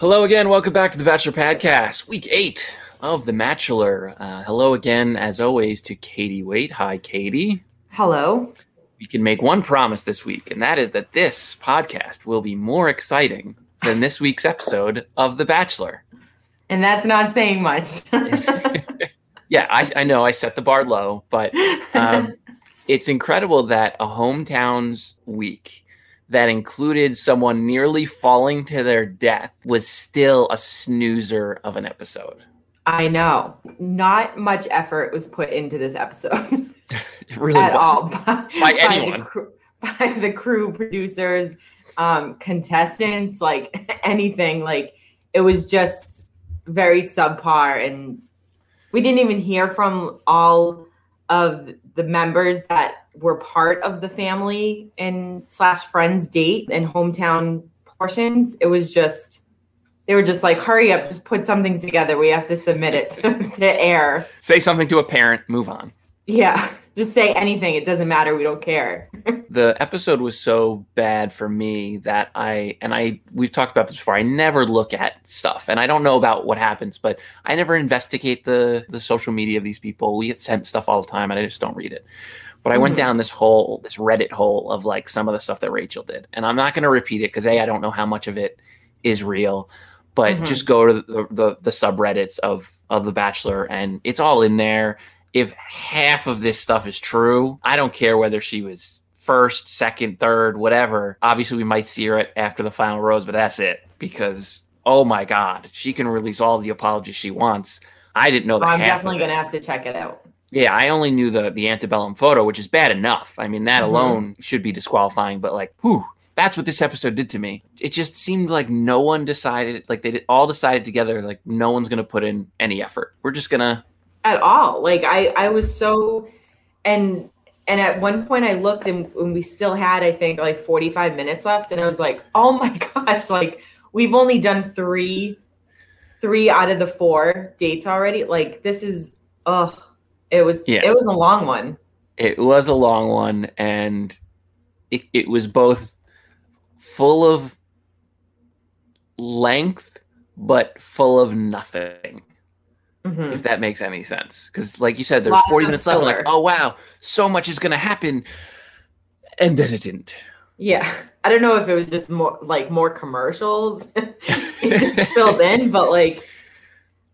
Hello again. Welcome back to the Bachelor Podcast, week eight of The Bachelor. Uh, hello again, as always, to Katie Waite. Hi, Katie. Hello. We can make one promise this week, and that is that this podcast will be more exciting than this week's episode of The Bachelor. And that's not saying much. yeah, I, I, know I set the bar low, but um, it's incredible that a hometowns week that included someone nearly falling to their death was still a snoozer of an episode. I know. Not much effort was put into this episode. it really at all by, by anyone. The crew, by the crew, producers, um, contestants, like anything. Like it was just very subpar, and we didn't even hear from all of the members that were part of the family and slash friends date and hometown portions. It was just they were just like, hurry up, just put something together. We have to submit it to, to air. Say something to a parent, move on. Yeah. Just say anything. It doesn't matter. We don't care. the episode was so bad for me that I and I we've talked about this before. I never look at stuff, and I don't know about what happens, but I never investigate the the social media of these people. We get sent stuff all the time, and I just don't read it. But I mm-hmm. went down this hole, this Reddit hole of like some of the stuff that Rachel did, and I'm not going to repeat it because a I don't know how much of it is real, but mm-hmm. just go to the, the the subreddits of of the Bachelor, and it's all in there if half of this stuff is true, I don't care whether she was first, second, third, whatever. Obviously, we might see her after the final rose, but that's it because oh my god, she can release all the apologies she wants. I didn't know that. I'm definitely gonna have to check it out. Yeah, I only knew the the antebellum photo, which is bad enough. I mean, that mm-hmm. alone should be disqualifying. But like, whew, that's what this episode did to me. It just seemed like no one decided, like they all decided together, like no one's gonna put in any effort. We're just gonna at all. Like I, I was so, and and at one point I looked and, and we still had I think like 45 minutes left, and I was like, oh my gosh, like we've only done three, three out of the four dates already. Like this is, oh, it was, yeah. it was a long one. It was a long one, and it, it was both full of length but full of nothing. Mm-hmm. If that makes any sense, because like you said, there's 40 minutes left. Like, oh wow, so much is gonna happen, and then it didn't. Yeah, I don't know if it was just more like more commercials it just filled in, but like,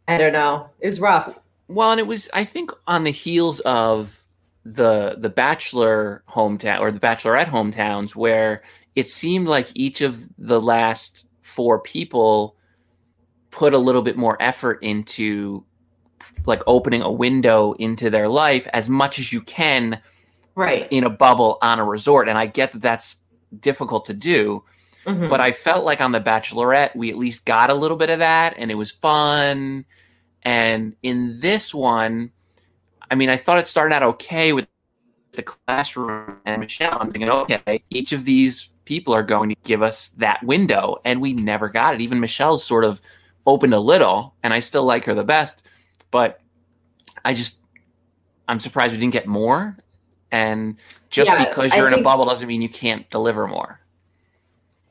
I don't know, it was rough. Well, and it was I think on the heels of the the Bachelor hometown or the Bachelorette hometowns, where it seemed like each of the last four people put a little bit more effort into like opening a window into their life as much as you can right. in a bubble on a resort. And i get that that's difficult to do mm-hmm. but i felt like on the bachelorette we at least got a little bit of that and it was fun and in this one i mean i thought it started out okay with the classroom and michelle i'm thinking okay each of these people are going to give us that window and we never got it even michelle's sort of opened a little and i still like her the best but I just I'm surprised we didn't get more. And just yeah, because you're I in think, a bubble doesn't mean you can't deliver more.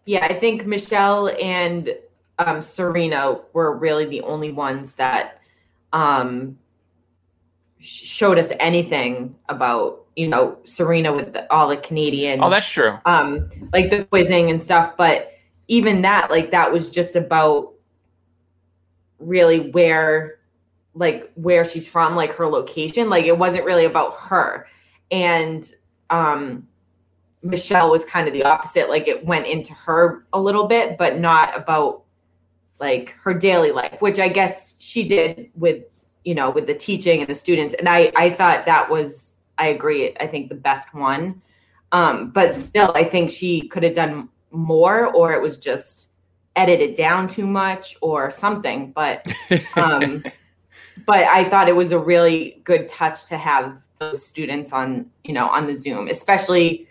Yeah, I think Michelle and um, Serena were really the only ones that um, showed us anything about you know Serena with the, all the Canadian. Oh, that's true. Um, like the quizzing and stuff, but even that, like that was just about really where, like where she's from, like her location. Like it wasn't really about her, and um, Michelle was kind of the opposite. Like it went into her a little bit, but not about like her daily life, which I guess she did with you know with the teaching and the students. And I I thought that was I agree. I think the best one. Um, but still, I think she could have done more, or it was just edited down too much, or something. But um, but I thought it was a really good touch to have those students on you know on the Zoom, especially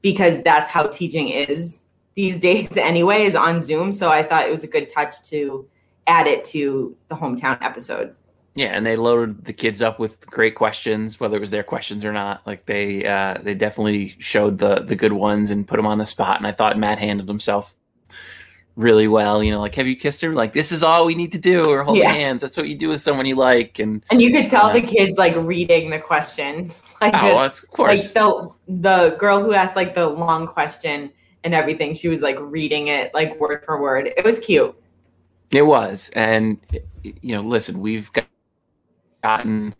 because that's how teaching is these days anyway, is on Zoom. So I thought it was a good touch to add it to the hometown episode. Yeah, and they loaded the kids up with great questions, whether it was their questions or not. Like they uh, they definitely showed the the good ones and put them on the spot. And I thought Matt handled himself really well. You know, like have you kissed her? Like this is all we need to do, or hold Yeah. hands. That's what you do with someone you like. And And you could tell Uh, the kids like reading the questions. like oh, the, of course, like the the girl who asked like the long question and everything. She was like reading it like word for word. It was cute. It was, and you know, listen, we've gotten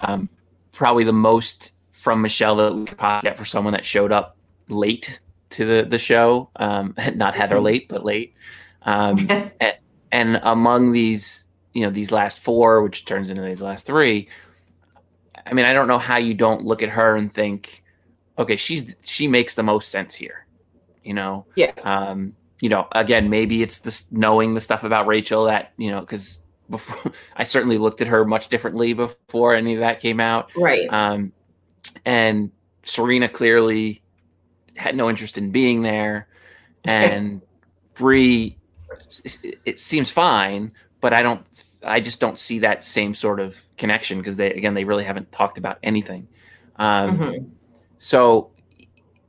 um, probably the most from Michelle that we could possibly get for someone that showed up late to the the show. Um, not Heather late, but late. Um, a- and among these, you know, these last four, which turns into these last three, I mean, I don't know how you don't look at her and think, okay, she's she makes the most sense here. You know, yes. um, you know, again, maybe it's this knowing the stuff about Rachel that you know, because before I certainly looked at her much differently before any of that came out, right. um, and Serena clearly had no interest in being there, and Bree, it, seems fine, but I don't, I just don't see that same sort of connection because they, again, they really haven't talked about anything. Um, Mhm. so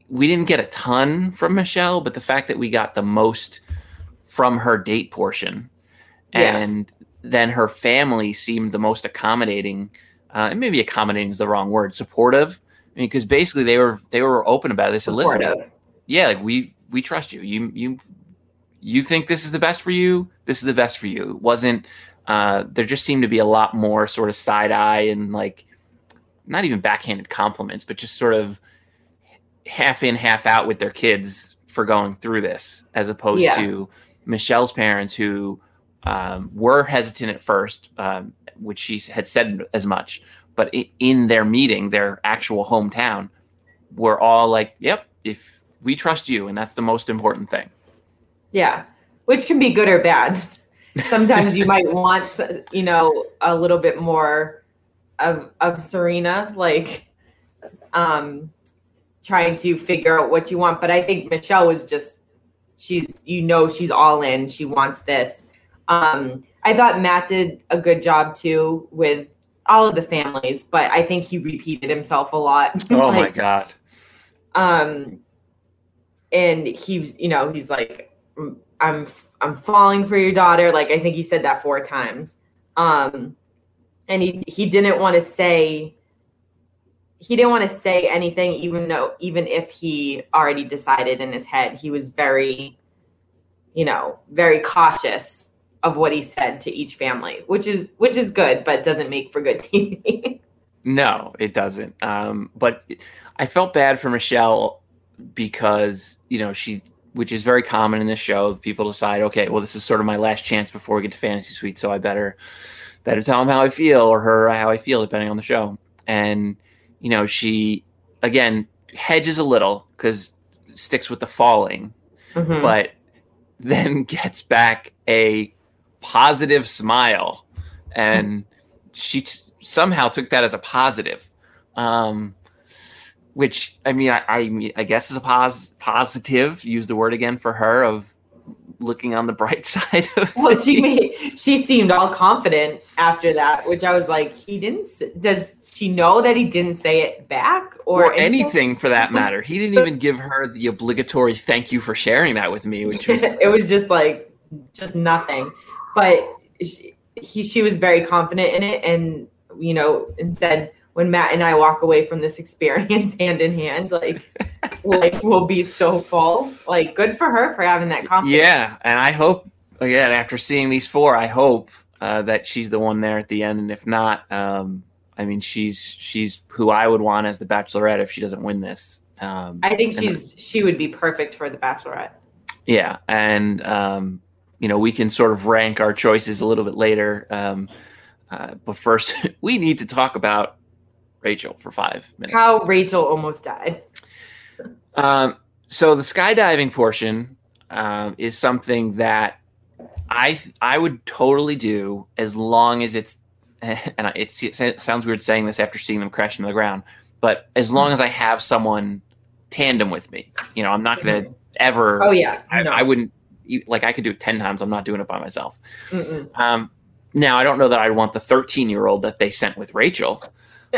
we didn't get a ton from Michelle, but the fact that we got the most from her date portion Yes. and then her family seemed the most accommodating. Uh, and maybe accommodating is the wrong word. Supportive. I mean, because basically they were they were open about this. And listen, yeah, like we we trust you. You you you think this is the best for you. This is the best for you. It wasn't. Uh, there just seemed to be a lot more sort of side eye and like not even backhanded compliments, but just sort of half in, half out with their kids for going through this, as opposed Yeah. to Michelle's parents who um, were hesitant at first, um, which she had said as much, but in their meeting, their actual hometown, were all like, "Yep, if we trust you, and that's the most important thing." Yeah. Which can be good or bad. Sometimes you might want, you know, a little bit more of of Serena, like um trying to figure out what you want. But I think Michelle was just she's you know she's all in. She wants this. Um I thought Matt did a good job too with all of the families, but I think he repeated himself a lot. Oh my god! um and he you know he's like "Mm, i'm i'm falling for your daughter like i think he said that four times um and he he didn't want to say he didn't want to say anything even though even if he already decided in his head he was very you know very cautious of what he said to each family which is which is good but doesn't make for good tv No, it doesn't. Um, but I felt bad for Michelle because you know she, which is very common in this show. People decide, okay, well, this is sort of my last chance before we get to fantasy suite, so I better better tell him how I feel or her how I feel, depending on the show. And you know, she again hedges a little because sticks with the falling, Mhm. but then gets back a positive smile and she t- somehow took that as a positive um, which i mean I, I i guess is a pos- positive use the word again for her of looking on the bright side of Well, she made, she seemed all confident after that, which I was like, he didn't. Does she know that he didn't say it back or, or anything for that matter he didn't even give her the obligatory thank you for sharing that with me which was it was just like just nothing. But she, he, she was very confident in it, and you know, and said when Matt and I walk away from this experience hand in hand, like life will be so full. Like good for her for having that confidence. Yeah, and I hope again after seeing these four, I hope uh, that she's the one there at the end, and if not, um, I mean she's she's who I would want as the Bachelorette if she doesn't win this. Um, I think and- she's she would be perfect for the Bachelorette. Yeah, and um, you know we can sort of rank our choices a little bit later. Um, uh, but first, we need to talk about Rachel for five minutes. How Rachel almost died. Um, so the skydiving portion um, is something that I I would totally do as long as it's and it's, it sounds weird saying this after seeing them crash into the ground, but as long as I have someone tandem with me, you know, I'm not going to ever. Oh yeah. I, no. I wouldn't like I could do it ten times. I'm not doing it by myself. Um, now I don't know that I'd want the 13 year old that they sent with Rachel.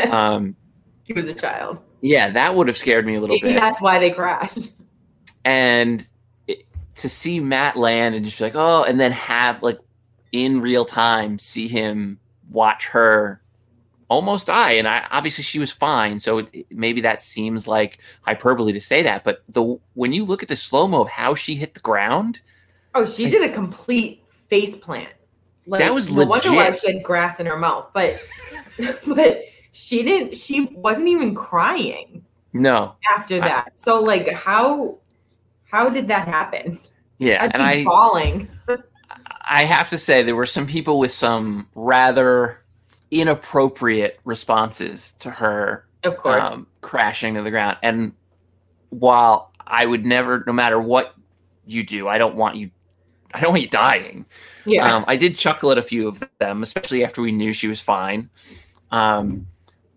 Um, he was a child. Yeah, that would have scared me a little Maybe bit. that's why they crashed. and it, to see Matt land and just be like, oh, and then have like in real time see him watch her almost die. And I obviously she was fine, so it, maybe that seems like hyperbole to say that. But the when you look at the slow mo of how she hit the ground, Oh, she did a complete face plant. Like, That was no wonder why she had grass in her mouth. But but she didn't. She wasn't even crying no, after I- that. so like, how how did that happen? yeah, I'd and I falling. I have to say there were some people with some rather inappropriate responses to her Of course. um, crashing to the ground. And while I would never, no matter what you do, I don't want you, I don't want you dying. yeah. Um, I did chuckle at a few of them, especially after we knew she was fine. Um,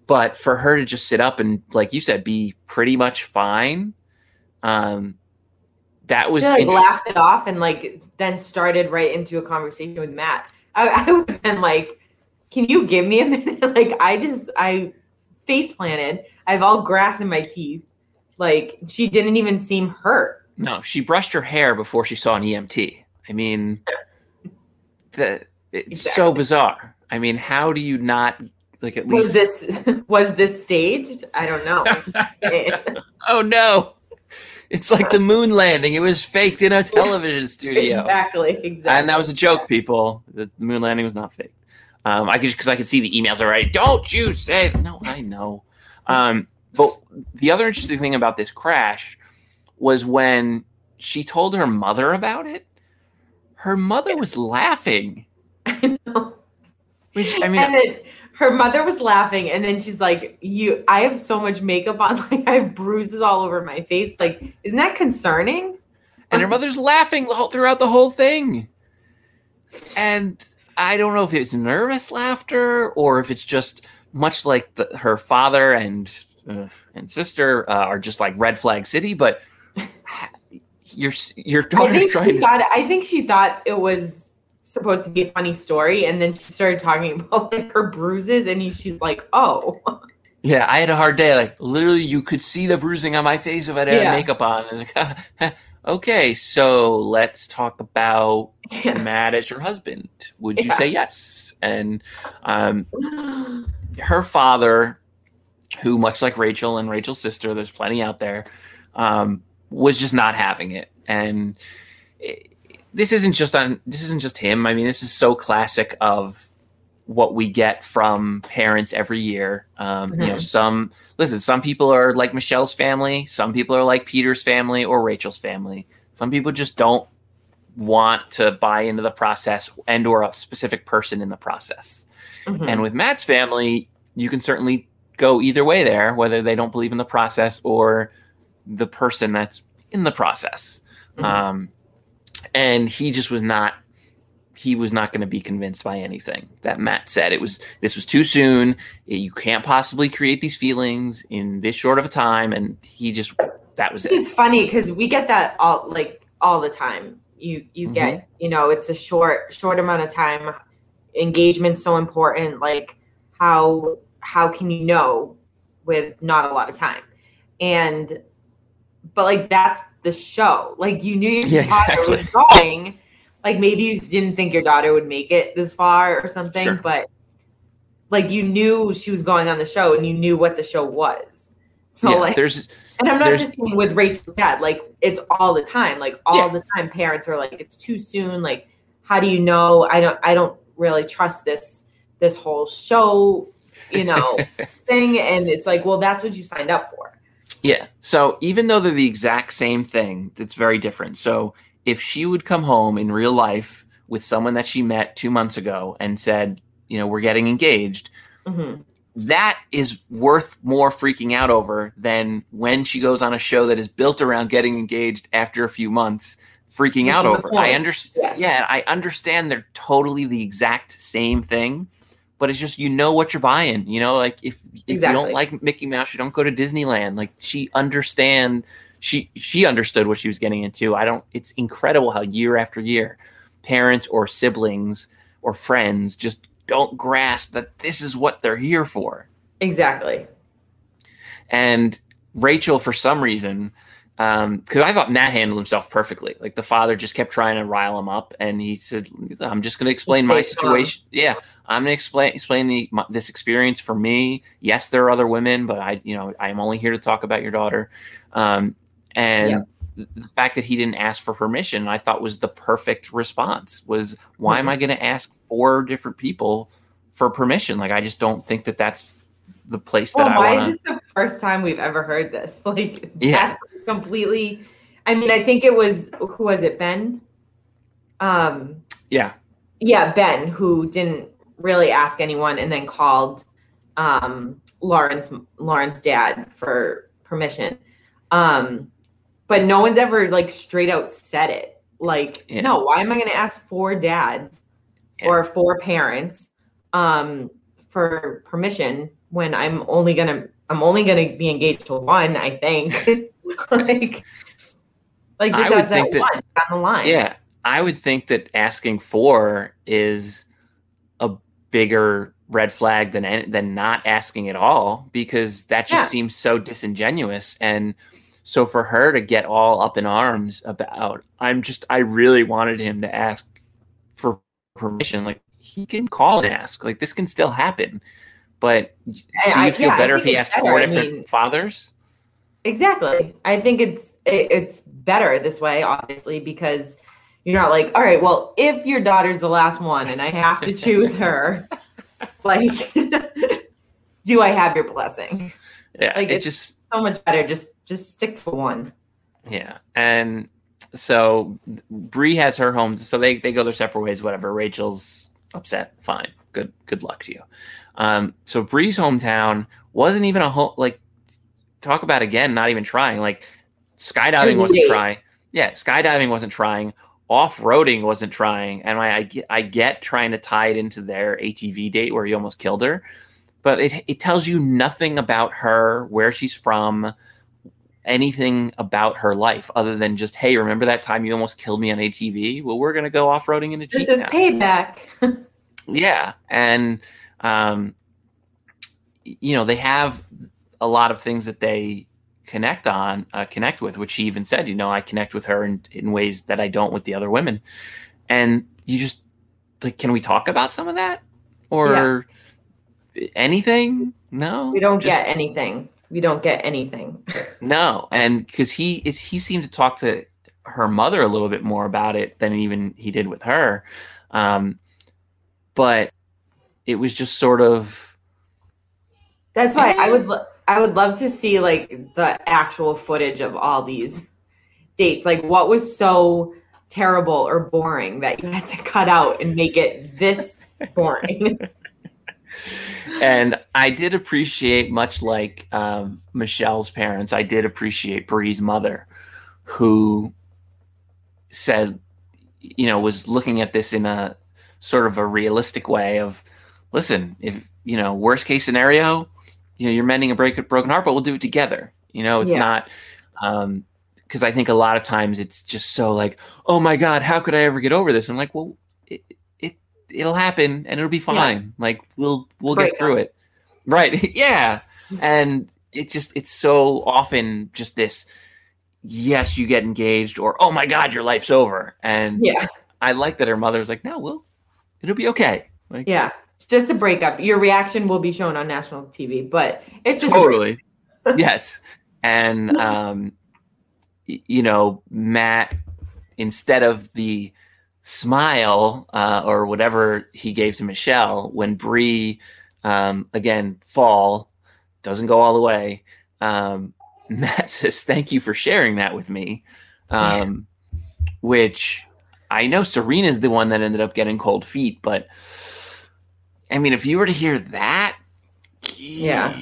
but for her to just sit up and, like you said, be pretty much fine, um, that was like laughed it off and like then started right into a conversation with Matt. I, I would have been like, "Can you give me a minute?" like I just I face planted. I have all grass in my teeth. Like she didn't even seem hurt. No, she brushed her hair before she saw an EMT. I mean, the, it's so bizarre. I mean, how do you not like at Was least? this was this staged? I don't know. I'm just saying. oh no, it's like the moon landing. It was faked in a television studio, exactly. Exactly. and that was a joke. People, the moon landing was not fake. Um, I could because I could see the emails already. Don't you say no? I know. Um, but the other interesting thing about this crash was when she told her mother about it. Her mother was laughing. I know. Which I mean, and then her mother was laughing, and then she's like, "You, I have so much makeup on, like I have bruises all over my face. Like, isn't that concerning?" and her mother's laughing throughout the whole thing. And I don't know if it's nervous laughter or if it's just much like the, her father and uh, and sister uh, are just like red flag city, but your your I daughter's think trying she to. thought. I think she thought it was supposed to be a funny story, and then she started talking about like her bruises, and he, she's like, "Oh, Yeah, I had a hard day. Like literally, you could see the bruising on my face if I didn't Yeah. makeup on. And like, okay, so let's talk about yeah." Matt as your husband. Would you say yes? And um, her father, who much like Rachel and Rachel's sister, there's plenty out there, um, was just not having it. And it, this isn't just on. This isn't just him. I mean, this is so classic of what we get from parents every year. Um, You know, Mhm. some listen. Some people are like Michelle's family. Some people are like Peter's family or Rachel's family. Some people just don't want to buy into the process and or a specific person in the process. Mhm. And with Matt's family, you can certainly go either way there, whether they don't believe in the process or the person that's in the process. Mhm. Um, and he just was not. He was not going to be convinced by anything that Matt said. It was this was too soon. You can't possibly create these feelings in this short of a time, and he just that was it. It's funny because we get that all like all the time. You you Mm-hmm. get you know it's a short short amount of time. Engagement's so important. Like how how can you know with not a lot of time? And but like that's the show. Like you knew your Yeah, daughter was going. Like maybe you didn't think your daughter would make it this far or something, Sure. but like you knew she was going on the show and you knew what the show was. So yeah, like there's and I'm not just saying with Rachel's dad, like it's all the time. Like all Yeah. the time parents are like, it's too soon. Like, how do you know? I don't I don't really trust this this whole show, you know, thing. And it's like, well, that's what you signed up for. Yeah. So even though they're the exact same thing, that's very different. So if she would come home in real life with someone that she met two months ago and said, you know, we're getting engaged, hmm that is worth more freaking out over than when she goes on a show that is built around getting engaged after a few months, freaking out over. I understand. Yes. Yeah, I understand they're totally the exact same thing, but it's just you know what you're buying. You know, like if if you don't like Mickey Mouse, you don't go to Disneyland. Like she understand she she understood what she was getting into. I don't. It's incredible how year after year, parents or siblings or friends just don't grasp that this is what they're here for. Exactly. And Rachel, for some reason, um, because I thought Matt handled himself perfectly. Like the father just kept trying to rile him up, and he said, "I'm just going to explain my stay calm. situation. Yeah, I'm going to explain explain the my, this experience for me. Yes, there are other women, but I, you know, I'm only here to talk about your daughter." Um, and Yeah. the fact that he didn't ask for permission, I thought was the perfect response. Was why Mm-hmm. am I going to ask four different people for permission? Like I just don't think that that's the place that Well, I why want is this the first time we've ever heard this? Like, Yeah. completely. I mean, I think it was who was it, Ben? Um, Yeah. yeah, Ben, who didn't really ask anyone, and then called um, Lawrence Lauren's dad for permission. Um, but no one's ever like straight out said it. Like, Yeah. no, why am I going to ask four dads Yeah. or four parents um, for permission when I'm only gonna I'm only gonna be engaged to one? I think. like, like just as that that- one down the line. Yeah, I would think that asking for is bigger red flag than than not asking at all because that just Yeah. seems so disingenuous and so for her to get all up in arms about I'm just I really wanted him to ask for permission like he can call and ask like this can still happen but I- you feel yeah, better if he asked four better. I different mean- fathers Exactly. I think it's it, it's better this way, obviously, because you're not like, all right, well, if your daughter's the last one and I have to choose her, like, do I have your blessing? yeah Like, it it's- just So much better. Just just stick to one. Yeah, and so Bree has her home, so they they go their separate ways. Whatever. Rachel's upset. Fine. Good. Good luck to you. Um. So Bree's hometown wasn't even a home. Like, talk about again. Not even trying. Like, skydiving wasn't trying. Yeah, skydiving wasn't trying. Off roading wasn't trying. And I I get, I get trying to tie it into their ATV date where he almost killed her, but it it tells you nothing about her, where she's from anything about her life other than just, hey, remember that time you almost killed me on ATV? Well, we're gonna go off roading in a jeep. This is now. payback. Yeah, and um, you know they have a lot of things that they connect on, uh, connect with. Which he even said, you know, I connect with her in, in ways that I don't with the other women. And you just like, can we talk about some of that or anything? No, we don't Just- get anything. We don't get anything. no, and because he it's he seemed to talk to her mother a little bit more about it than even he did with her, um, but it was just sort of That's why I would lo- I would love to see like the actual footage of all these dates. Like what was so terrible or boring that you had to cut out and make it this boring. and I did appreciate, much like um, Michelle's parents, I did appreciate Bree's mother, who said, you know, was looking at this in a sort of a realistic way of, listen, if you know, worst case scenario, you know, you're mending a break broken heart, but we'll do it together. You know, it's Yeah. not. Um, because I think a lot of times it's just so like, oh my god, how could I ever get over this? I'm like, well, it, it it'll happen and it'll be fine. Like we'll we'll Break get through it. Right. yeah. And it just it's so often just this yes, you get engaged or oh my god, your life's over. And yeah. I like that her mother's like, no, we'll it'll be okay. Like Yeah. It's just a breakup. Your reaction will be shown on national TV, but it's just totally. Yes. And um you know matt instead of the smile uh, or whatever he gave to michelle when Bree um again fall doesn't go all the way um matt says thank you for sharing that with me um which i know serena's the one that ended up getting cold feet but i mean if you were to hear that Yeah.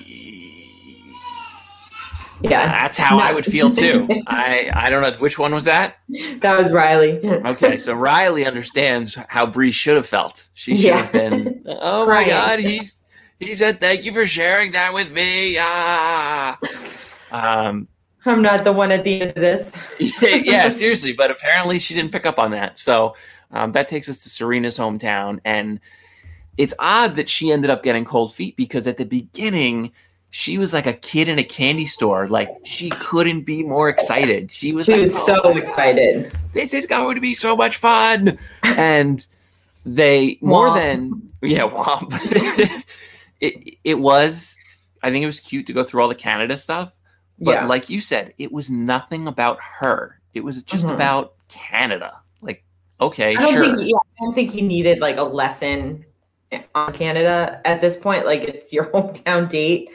Yeah, That's how I would feel too. I I don't know which one was that. that was Riley. Okay, so Riley understands how Bree should have felt. She should have been. Oh my God, he he said thank you for sharing that with me. Ah. Um. I'm not the one at the end of this. Yeah, yeah, seriously. But apparently she didn't pick up on that. So um, that takes us to Serena's hometown, and it's odd that she ended up getting cold feet because at the beginning. She was like a kid in a candy store. Like she couldn't be more excited. She was She like, was "Oh so excited. this is going to be so much fun. And they more than yeah, womp. it it was. I think it was cute to go through all the Canada stuff, but Yeah. like you said, it was nothing about her. It was just Mhm. about Canada. Like, okay, I don't sure. think yeah, I don't think he needed like a lesson on Canada at this point. Like it's your hometown date.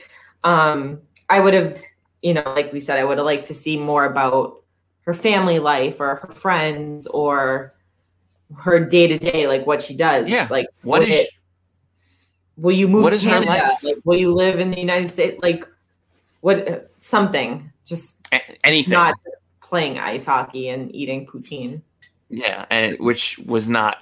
Um, I would have, you know, like we said, I would have liked to see more about her family life or her friends or her day to day, like what she does. Yeah. Like what is it- will you move what to is her Canada? life? Like will you live in the United States? Like what something. Just a- anything? not playing ice hockey and eating poutine. Yeah, and which was not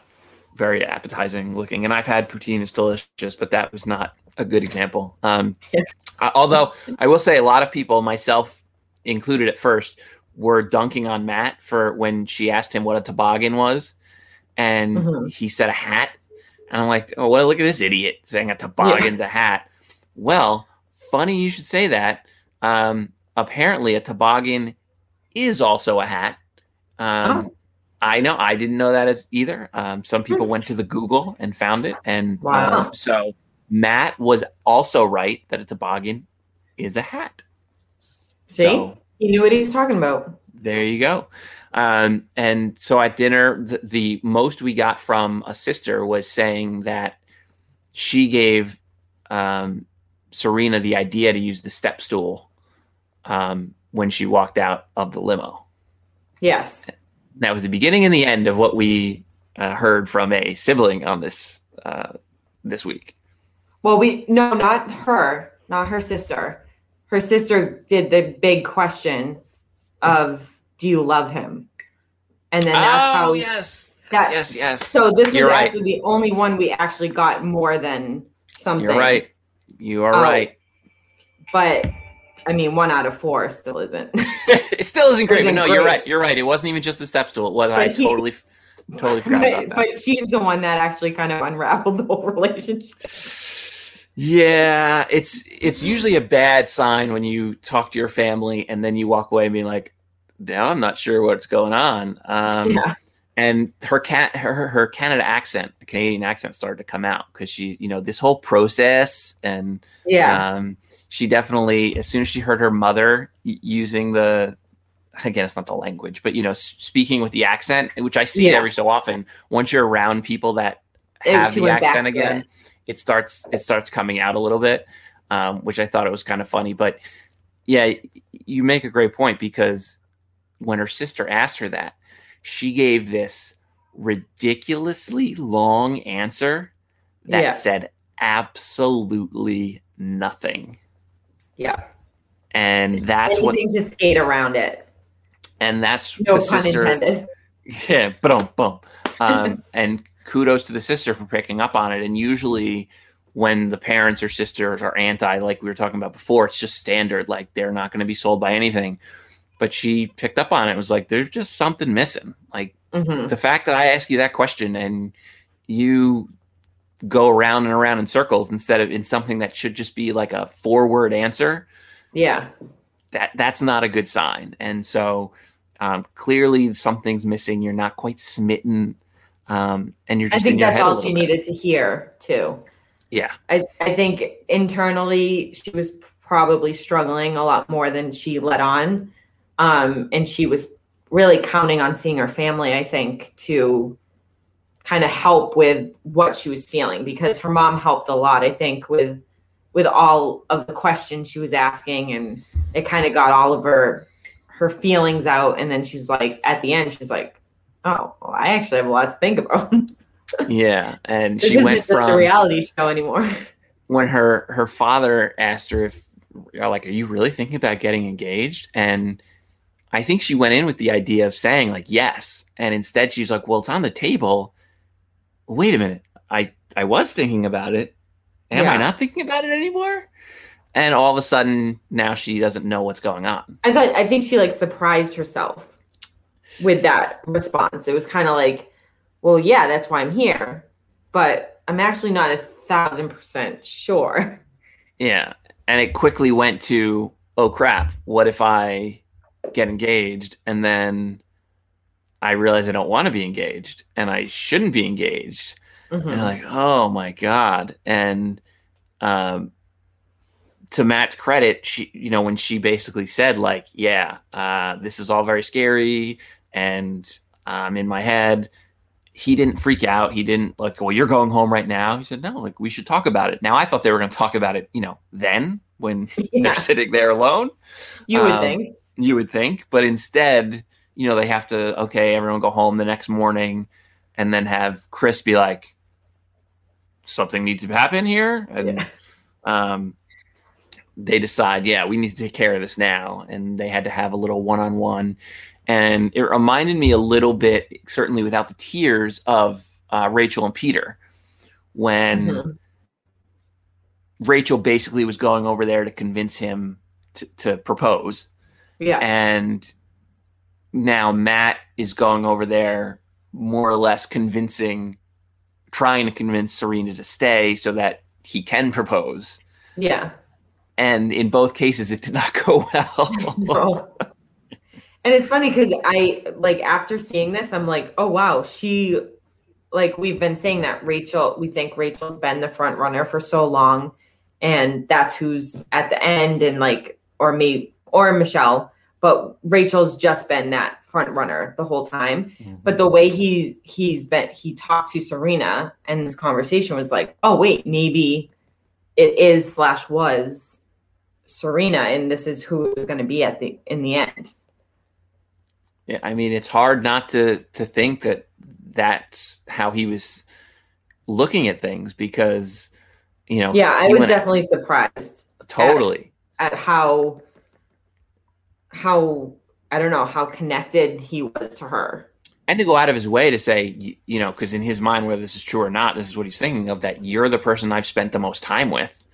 very appetizing looking. And I've had poutine; it's delicious, but that was not a good example. Um, although I will say, a lot of people, myself included at first, were dunking on Matt for when she asked him what a toboggan was, and Mhm. he said a hat. And I'm like, oh well, look at this idiot saying a toboggan's a hat. Well, funny you should say that. Um, apparently, a toboggan is also a hat. Um, I know I didn't know that as either. Um, some people went to the Google and found it, and uh, Wow. so Matt was also right that a toboggan is a hat. See? So He knew what he was talking about. there you go. Um, and so at dinner, the, the most we got from a sister was saying that she gave um, Serena the idea to use the step stool um, when she walked out of the limo. Yes. That was the beginning and the end of what we uh, heard from a sibling on this uh, this week. Well, we no, not her, not her sister. Her sister did the big question of do you love him? And then that's how Oh, yes, that- yes, yes. so this was You're right. actually the only one we actually got more than something. You're right. You are Oh. right. But I mean one out of four still isn't. it still isn't great, but Isn't no, you're right. You're right. It wasn't even just the step stool. It was. I But he- totally, totally forgot about but, that. but she's the one that actually kind of unraveled the whole relationship. Yeah, it's it's usually a bad sign when you talk to your family and then you walk away and be like, "Now I'm not sure what's going on." Um, yeah. And her cat, her her Canada accent, Canadian accent, started to come out because she, you know, this whole process and Yeah. um, she definitely, as soon as she heard her mother using the, again, it's not the language, but you know, speaking with the accent, which I see it Yeah. every so often. Once you're around people that have the accent again, it. it. starts it starts coming out a little bit, um, which I thought it was kind of funny. But yeah, you make a great point because when her sister asked her that, she gave this ridiculously long answer that Yeah. said absolutely nothing yeah. and that's what to skate around it. and that's No the pun sister intended. yeah boom boom um and kudos to the sister for picking up on it and usually when the parents or sisters are anti like we were talking about before it's just standard like they're not going to be sold by anything but she picked up on it was like there's just something missing like Mhm. the fact that i ask you that question and you go around and around in circles instead of in something that should just be like a four word answer Yeah. that that's not a good sign. And so um, clearly something's missing. You're not quite smitten, um, and you're just I think that's all she bit. needed to hear too. Yeah. I, I think internally she was probably struggling a lot more than she let on. Um, and she was really counting on seeing her family, I think, to kind of help with what she was feeling because her mom helped a lot, I think, with with all of the questions she was asking and it kind of got all of her her feelings out and then she's like at the end she's like oh well, i actually have a lot to think about. Yeah and she isn't went just from a reality show anymore. when her her father asked her if uh, like are you really thinking about getting engaged? And i think she went in with the idea of saying like yes. And instead she's like well it's on the table wait a minute. I i was thinking about it. Am i not thinking about it anymore? And all of a sudden now she doesn't know what's going on. I thought i think she like surprised herself with that response. It was kind of like well yeah that's why i'm here. But i'm actually not a thousand percent sure. Yeah. And it quickly went to, oh crap, what if I get engaged? And then I realize I don't want to be engaged and I shouldn't be engaged? Mhm. And like, oh my God. And um to Matt's credit, she you know, when she basically said, like, yeah, uh, this is all very scary and I'm in my head, he didn't freak out. He didn't like, well, you're going home right now. He said, no, like we should talk about it. Now I thought they were going to talk about it, you know, then when Yeah. they're sitting there alone. you would um, think You would think, but instead, you know, they have to okay, everyone go home the next morning, and then have Chris be like, something needs to happen here, and Yeah. um, they decide, yeah, we need to take care of this now, and they had to have a little one-on-one, and it reminded me a little bit, certainly without the tears, of uh, Rachel and Peter when. Mhm. Rachel basically was going over there to convince him to, to propose. yeah And now Matt is going over there more or less convincing, trying to convince Serena to stay so that he can propose. yeah And in both cases, it did not go well. No. And it's funny because I like after seeing this, I'm like, oh wow, she like we've been saying that Rachel, we think Rachel's been the front runner for so long, and that's who's at the end, and like, or me or Michelle, but Rachel's just been that front runner the whole time. Mm-hmm. But the way he's he's been he talked to Serena and this conversation was like, oh wait, maybe it is slash was Serena, and this is who it was going to be at the in the end. Yeah, I mean, it's hard not to to think that that's how he was looking at things because, you know, Yeah, I was definitely surprised totally. at how how I don't know how connected he was to her. and to go out of his way to say, you know, because in his mind, whether this is true or not, this is what he's thinking of that you're the person I've spent the most time with.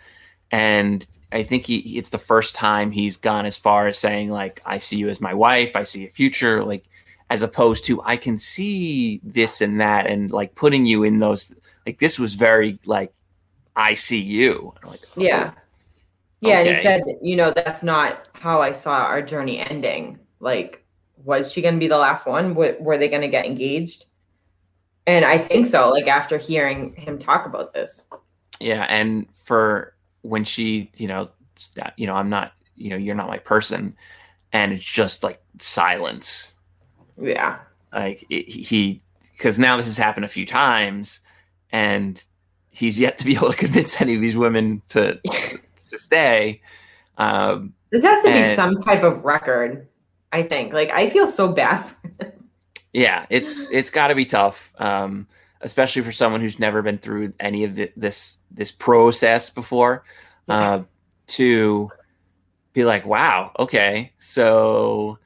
And I think he, it's the first time he's gone as far as saying, like, I see you as my wife, I see a future, like, as opposed to I can see this and that, and like putting you in those, like, this was very, like, I see you. Like, oh, Yeah. Yeah, and Okay. he said, you know, that's not how I saw our journey ending. Like, was she going to be the last one? W- were they going to get engaged? And I think so. Like after hearing him talk about this, Yeah, and for when she, you know, you know, I'm not, you know, you're not my person, and it's just like silence. yeah, Like it, he, because now this has happened a few times, and he's yet to be able to convince any of these women to to, stay. Um, this has to be some type of record. I think. Like I feel so bad. For yeah, it's it's got to be tough, um, especially for someone who's never been through any of the, this this process before, uh, to be like, wow, okay, so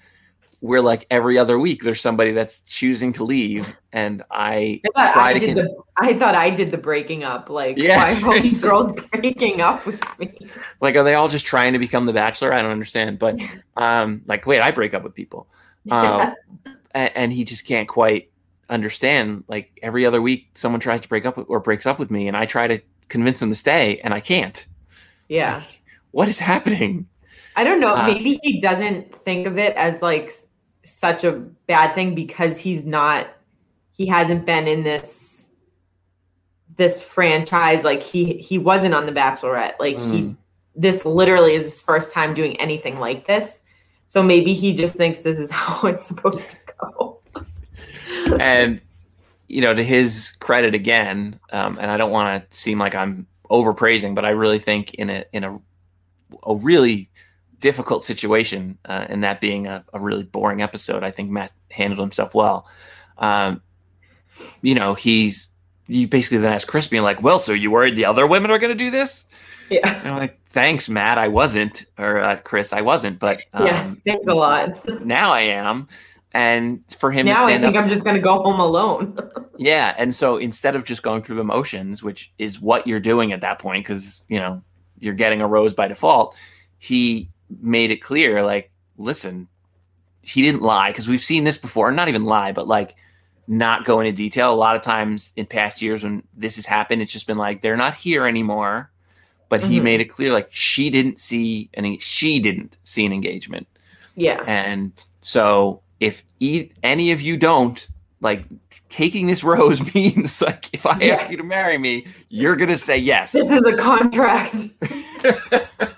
we're like every other week there's somebody that's choosing to leave, and I I thought try I to did con- the. I thought I did the breaking up. Like, Yeah, why are all these girls breaking up with me? like, are they all just trying to become the Bachelor? I don't understand, but um, like, wait, I break up with people. Um, a- and he just can't quite understand like every other week someone tries to break up with, or breaks up with me and i try to convince them to stay and i can't yeah. Like, what is happening I don't know. Uh, maybe he doesn't think of it as like such a bad thing because he's not, he hasn't been in this this franchise. Like he he wasn't on The Bachelorette. Like he Mm. this literally is his first time doing anything like this. So maybe he just thinks this is how it's supposed to go. and you know, to his credit again, um, and I don't want to seem like I'm overpraising, but I really think in a in a a really difficult situation, uh, and that being a, a really boring episode, I think Matt handled himself well. Um, you know, he's you basically then ask Chris being like, "Well, so you worried the other women are going to do this?" Yeah. And I'm like, "Thanks, Matt. I wasn't, or uh, Chris, I wasn't, but um, yeah. Thanks a lot. now I am." And for him to Now I think up I'm just gonna go home alone. yeah, and so instead of just going through the motions, which is what you're doing at that point, because you know you're getting a rose by default, he made it clear, like, listen, he didn't lie because we've seen this before, not even lie, but like not go into detail. A lot of times in past years when this has happened, it's just been like they're not here anymore. But he Mhm. made it clear, like she didn't see any, she didn't see an engagement. yeah. And so if e- any of you don't, like taking this rose means like if I Yeah. ask you to marry me, you're gonna say yes. This is a contract.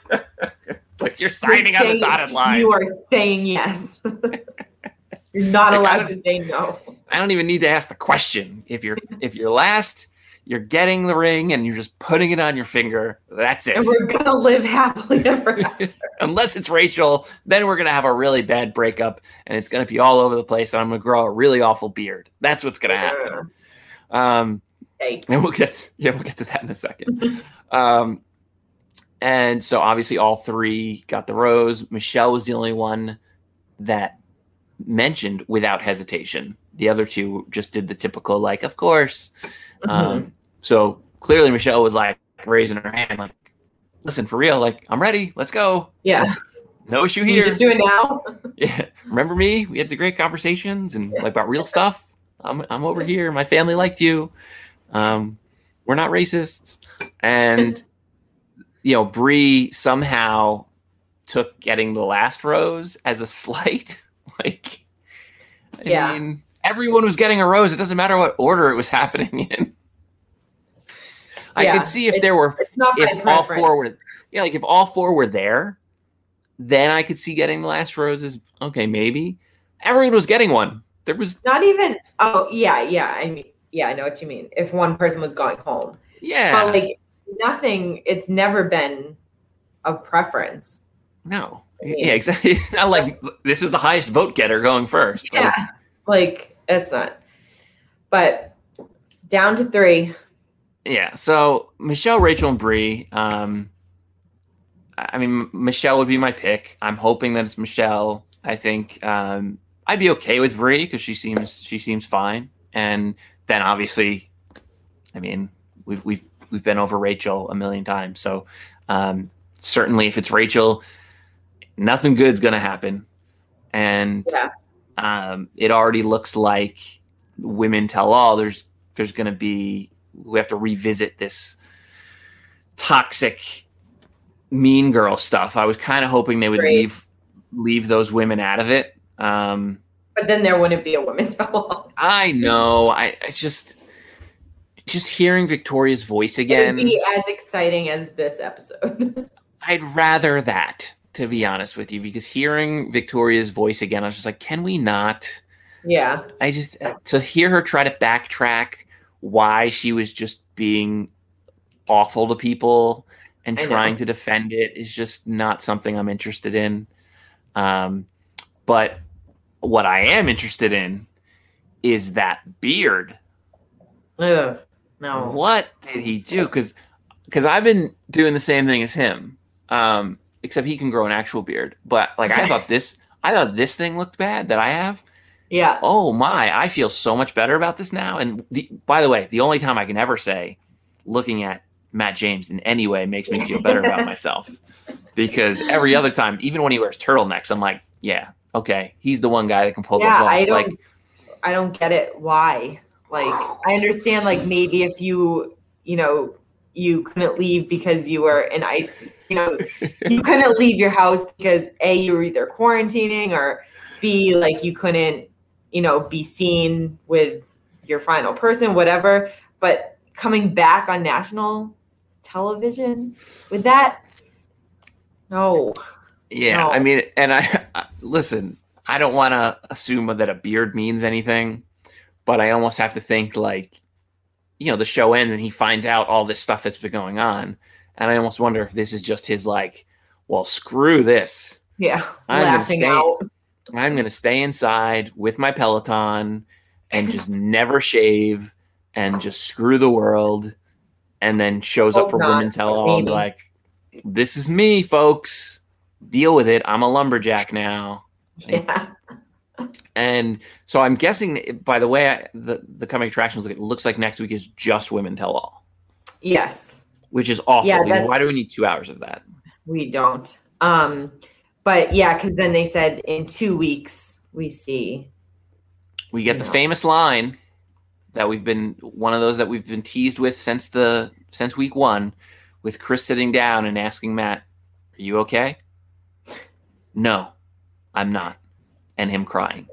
like you're signing You're on the dotted line. You are saying yes. You're not Like, allowed to say no. I don't even need to ask the question. If you're if you're last, you're getting the ring and you're just putting it on your finger. That's it. And we're gonna live happily ever after. Unless it's Rachel, then we're gonna have a really bad breakup and it's gonna be all over the place and I'm gonna grow a really awful beard. That's what's gonna happen. Um Yikes. and we'll get yeah we'll get to that in a second um and so obviously all three got the rose. Michelle was the only one that mentioned without hesitation. The other two just did the typical like of course. Mm-hmm. um so clearly michelle was like raising her hand like listen for real like i'm ready. Let's go. Yeah. no issue Can you here. just do it now? yeah. Remember me? We had the great conversations and like about real stuff. I'm, I'm over here. My family liked you. Um we're not racist and you know bri somehow took getting the last rose as a slight like i Yeah. mean everyone was getting a rose it doesn't matter what order it was happening in i Yeah, could see if it- there were if all four were yeah like if all four were there then i could see getting the last roses okay maybe everyone was getting one there was Not even. Oh yeah, yeah. I mean, yeah, I know what you mean. If one person was going home, yeah but like nothing. It's never been of preference. no I mean- yeah exactly It's not like this is the highest vote getter going first Yeah, like it's not. But down to three. yeah so michelle rachel and bri um i I mean michelle would be my pick i'm hoping that it's michelle i think um i'd be okay with bri because she seems she seems fine and then obviously i mean we've we've we've been over rachel a million times so um certainly if it's rachel nothing good's gonna happen and Yeah. um it already looks like women tell all there's there's gonna be we have to revisit this toxic mean girl stuff i was kind of hoping they would Right. leave leave those women out of it um But then there wouldn't be a women tell all. I know. I, I just just hearing Victoria's voice again. be as exciting as this episode. I'd rather that, to be honest with you, because hearing Victoria's voice again, I was just like, can we not? yeah. I just to hear her try to backtrack why she was just being awful to people and trying to defend it is just not something I'm interested in. Um, but what I am interested in is that beard. Ugh, no. What did he do? Because because I've been doing the same thing as him, um, except he can grow an actual beard. But like I thought this, I thought this thing looked bad that I have. Yeah. Oh my! I feel so much better about this now. And the, by the way, the only time I can ever say, looking at Matt James in any way makes me feel better about myself, because every other time, even when he wears turtlenecks, I'm like, yeah, okay, he's the one guy that can pull Yeah, those off. I don't like, I don't get it. Why? Like, I understand, like, maybe if you, you know, you couldn't leave because you were, and I, you know, you couldn't leave your house because A, you were either quarantining or B, like, you couldn't, you know, be seen with your final person, whatever. But coming back on national television. with that? No. Yeah, No. I mean, and I, I listen. I don't want to assume that a beard means anything, but I almost have to think like, you know, the show ends and he finds out all this stuff that's been going on, and I almost wonder if this is just his like, well, screw this. Yeah. I'm gonna stay- out. I'm gonna stay inside with my Peloton and just never shave and just screw the world, and then shows up Hope for women tell all and like, "This is me, folks. Deal with it. I'm a lumberjack now." Yeah. And so I'm guessing, by the way, I, the the coming attractions, look it looks like next week is just women tell all, Yes. which is awful. Yeah, because why do we need two hours of that? We don't. Um, but yeah, because then they said in two weeks we see. We get the No. famous line that we've been one of those that we've been teased with since the since week one, with Chris sitting down and asking Matt, "Are you okay?" No, I'm not, and him crying.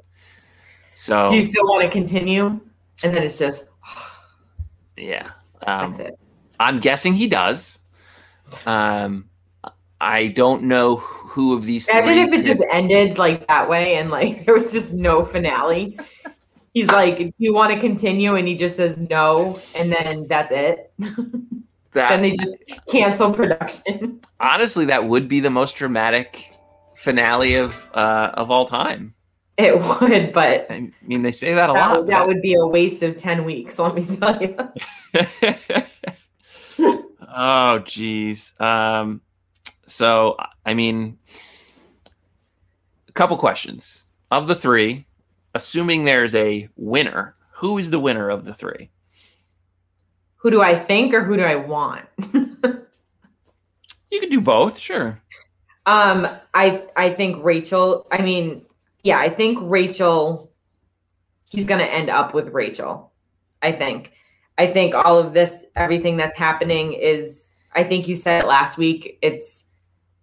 So Do you still want to continue? And then it's just yeah, um, that's it. I'm guessing he does. Um, I don't know who of these. Imagine if it just ended like that way and like there was just no finale. He's like, "Do you want to continue?" And he just says no, and then that's it. that, then they just cancel production. honestly, that would be the most dramatic finale of uh, of all time. It would, but I mean, they say that a that, lot. that would be a waste of ten weeks. Let me tell you. oh, geez. Um, so, I mean, a couple questions. Of the three, assuming there's a winner, who is the winner of the three? Who do I think, or who do I want? You can do both, sure. Um, I I think Rachel. I mean, yeah, I think Rachel. He's gonna end up with Rachel. I think. I think all of this, everything that's happening, is. I think you said it last week. It's.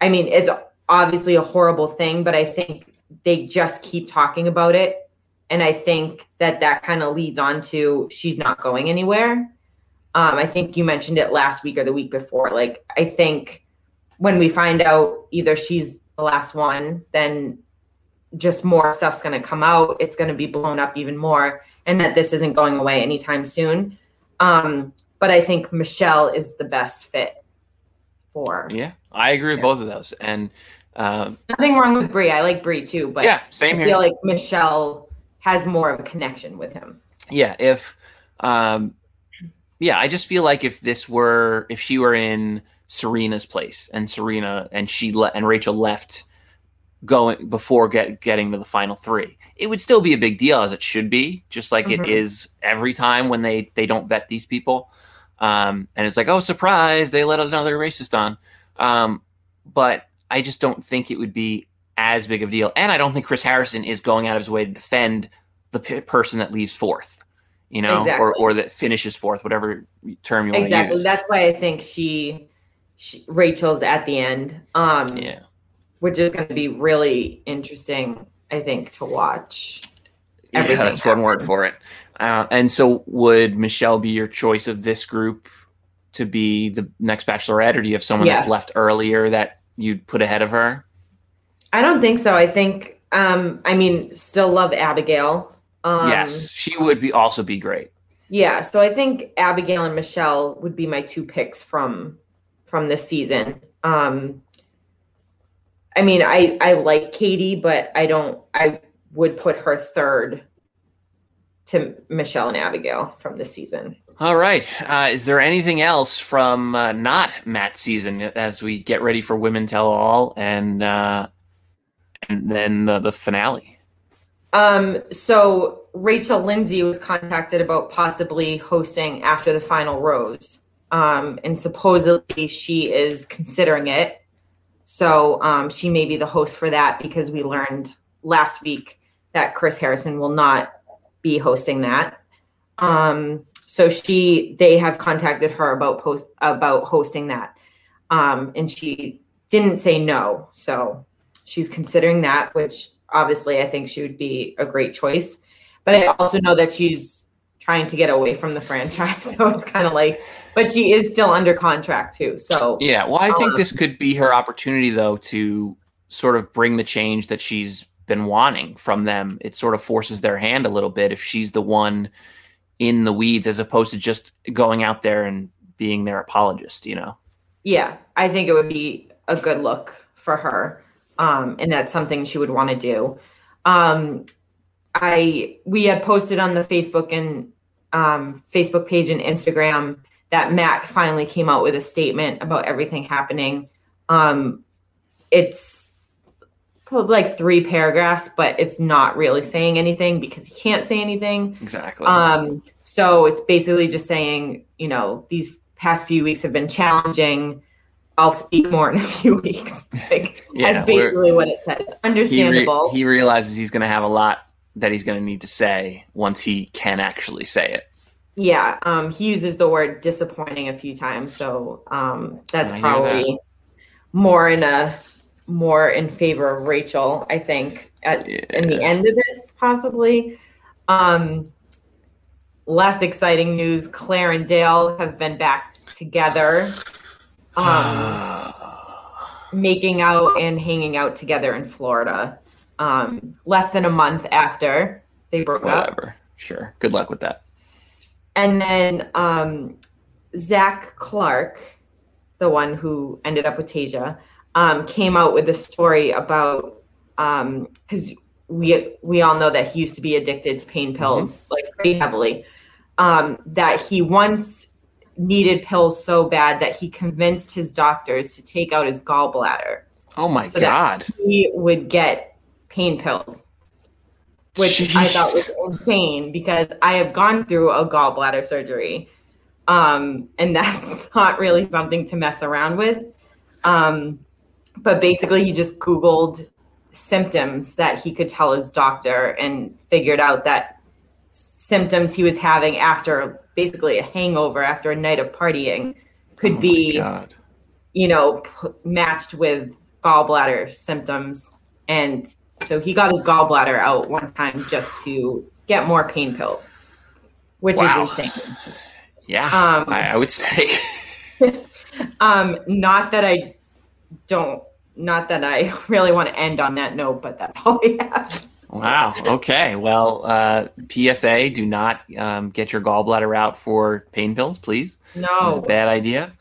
I mean, it's obviously a horrible thing, but I think they just keep talking about it, and I think that that kind of leads on to she's not going anywhere. Um, I think you mentioned it last week or the week before. Like, I think when we find out either she's the last one, then just more stuff's going to come out. It's going to be blown up even more, and that this isn't going away anytime soon. Um, but I think Michelle is the best fit for. Yeah, I agree with both of those. And um, Nothing wrong with Bri. I like Bri too, but yeah, same I here. feel like Michelle has more of a connection with him. yeah if um yeah i just feel like if this were if she were in serena's place and serena and she le- and rachel left going before get getting to the final three it would still be a big deal as it should be just like it Mhm. is every time when they they don't vet these people um and it's like oh surprise they let another racist on um but i just don't think it would be as big of a deal and i don't think chris harrison is going out of his way to defend the p- person that leaves fourth you know, or, Exactly. or that finishes fourth, whatever term you want Exactly. to use. That's why I think she, she Rachel's at the end. Um, yeah. which is going to be really interesting, I think, to watch. Yeah, that's one word for it. Uh, and so, would Michelle be your choice of this group to be the next Bachelorette, or do you have someone Yes. that's left earlier that you'd put ahead of her? I don't think so. I think, um, I mean, still love Abigail. Um, yes, she would be also be great. Yeah. So I think Abigail and Michelle would be my two picks from from this season. Um, I mean, I I like Katie, but I don't. I would put her third to Michelle and Abigail from this season. All right. Uh, is there anything else from uh, not Matt season as we get ready for Women Tell All and uh, and then the, the finale? Um, so Rachel Lindsay was contacted about possibly hosting after the final rose. Um, and supposedly she is considering it. So um, she may be the host for that because we learned last week that Chris Harrison will not be hosting that. Um, so she they have contacted her about post about hosting that. Um, and she didn't say no. So she's considering that, which obviously I think she would be a great choice. But I also know that she's trying to get away from the franchise. So it's kind of like, but she is still under contract too. So Yeah, well, I think Um, this could be her opportunity, though, to sort of bring the change that she's been wanting from them. It sort of forces their hand a little bit if she's the one in the weeds, as opposed to just going out there and being their apologist. You know? yeah, I think it would be a good look for her. Um, and that's something she would want to do. Um, I we had posted on the Facebook and um, Facebook page and Instagram that Matt finally came out with a statement about everything happening. Um, it's like three paragraphs, but it's not really saying anything because he can't say anything. Exactly. Um, so it's basically just saying, you know, these past few weeks have been challenging. I'll speak more in a few weeks. Like Yeah, that's basically what it says. he, re- Understandable. he realizes he's going to have a lot that he's going to need to say once he can actually say it. Yeah. Um, he uses the word disappointing a few times, so um, that's probably more in a more in favor of Rachel. I think at in the end of this, possibly. Um, less exciting news: Clare and Dale have been back together. Um, making out and hanging out together in Florida. Um, less than a month after they broke up. Whatever. Sure. Good luck with that. And then um, Zach Clark, the one who ended up with Tayshia, um, came out with a story about because we we all know that he used to be addicted to pain pills like pretty heavily. Um, that he once needed pills so bad that he convinced his doctors to take out his gallbladder. Oh my So that- God. he would get pain pills, which I thought was insane because I have gone through a gallbladder surgery. Um, and that's not really something to mess around with. Um, but basically, he just Googled symptoms that he could tell his doctor and figured out that symptoms he was having after basically a hangover after a night of partying could Oh be God. you know, p- matched with gallbladder symptoms. And so he got his gallbladder out one time just to get more pain pills, which Wow. is insane. Yeah. Um, I, I would say. Um, not that I don't, not that I really want to end on that note, but that's all I have. Wow. Okay. Well, uh, PSA: Do not um, get your gallbladder out for pain pills, please. No, it's a bad idea.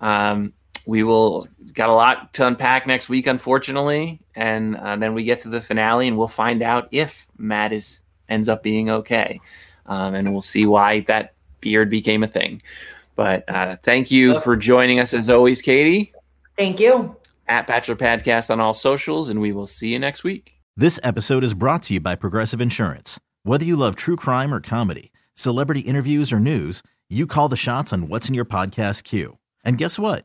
Um, we will got a lot to unpack next week, unfortunately, and uh, then we get to the finale, and we'll find out if Matt is ends up being okay, um, and we'll see why that beard became a thing. But uh, thank you for joining us as always, Katie, Thank you. at Bachelor Podcast on all socials, and we will see you next week. This episode is brought to you by Progressive Insurance. Whether you love true crime or comedy, celebrity interviews or news, you call the shots on what's in your podcast queue. And guess what?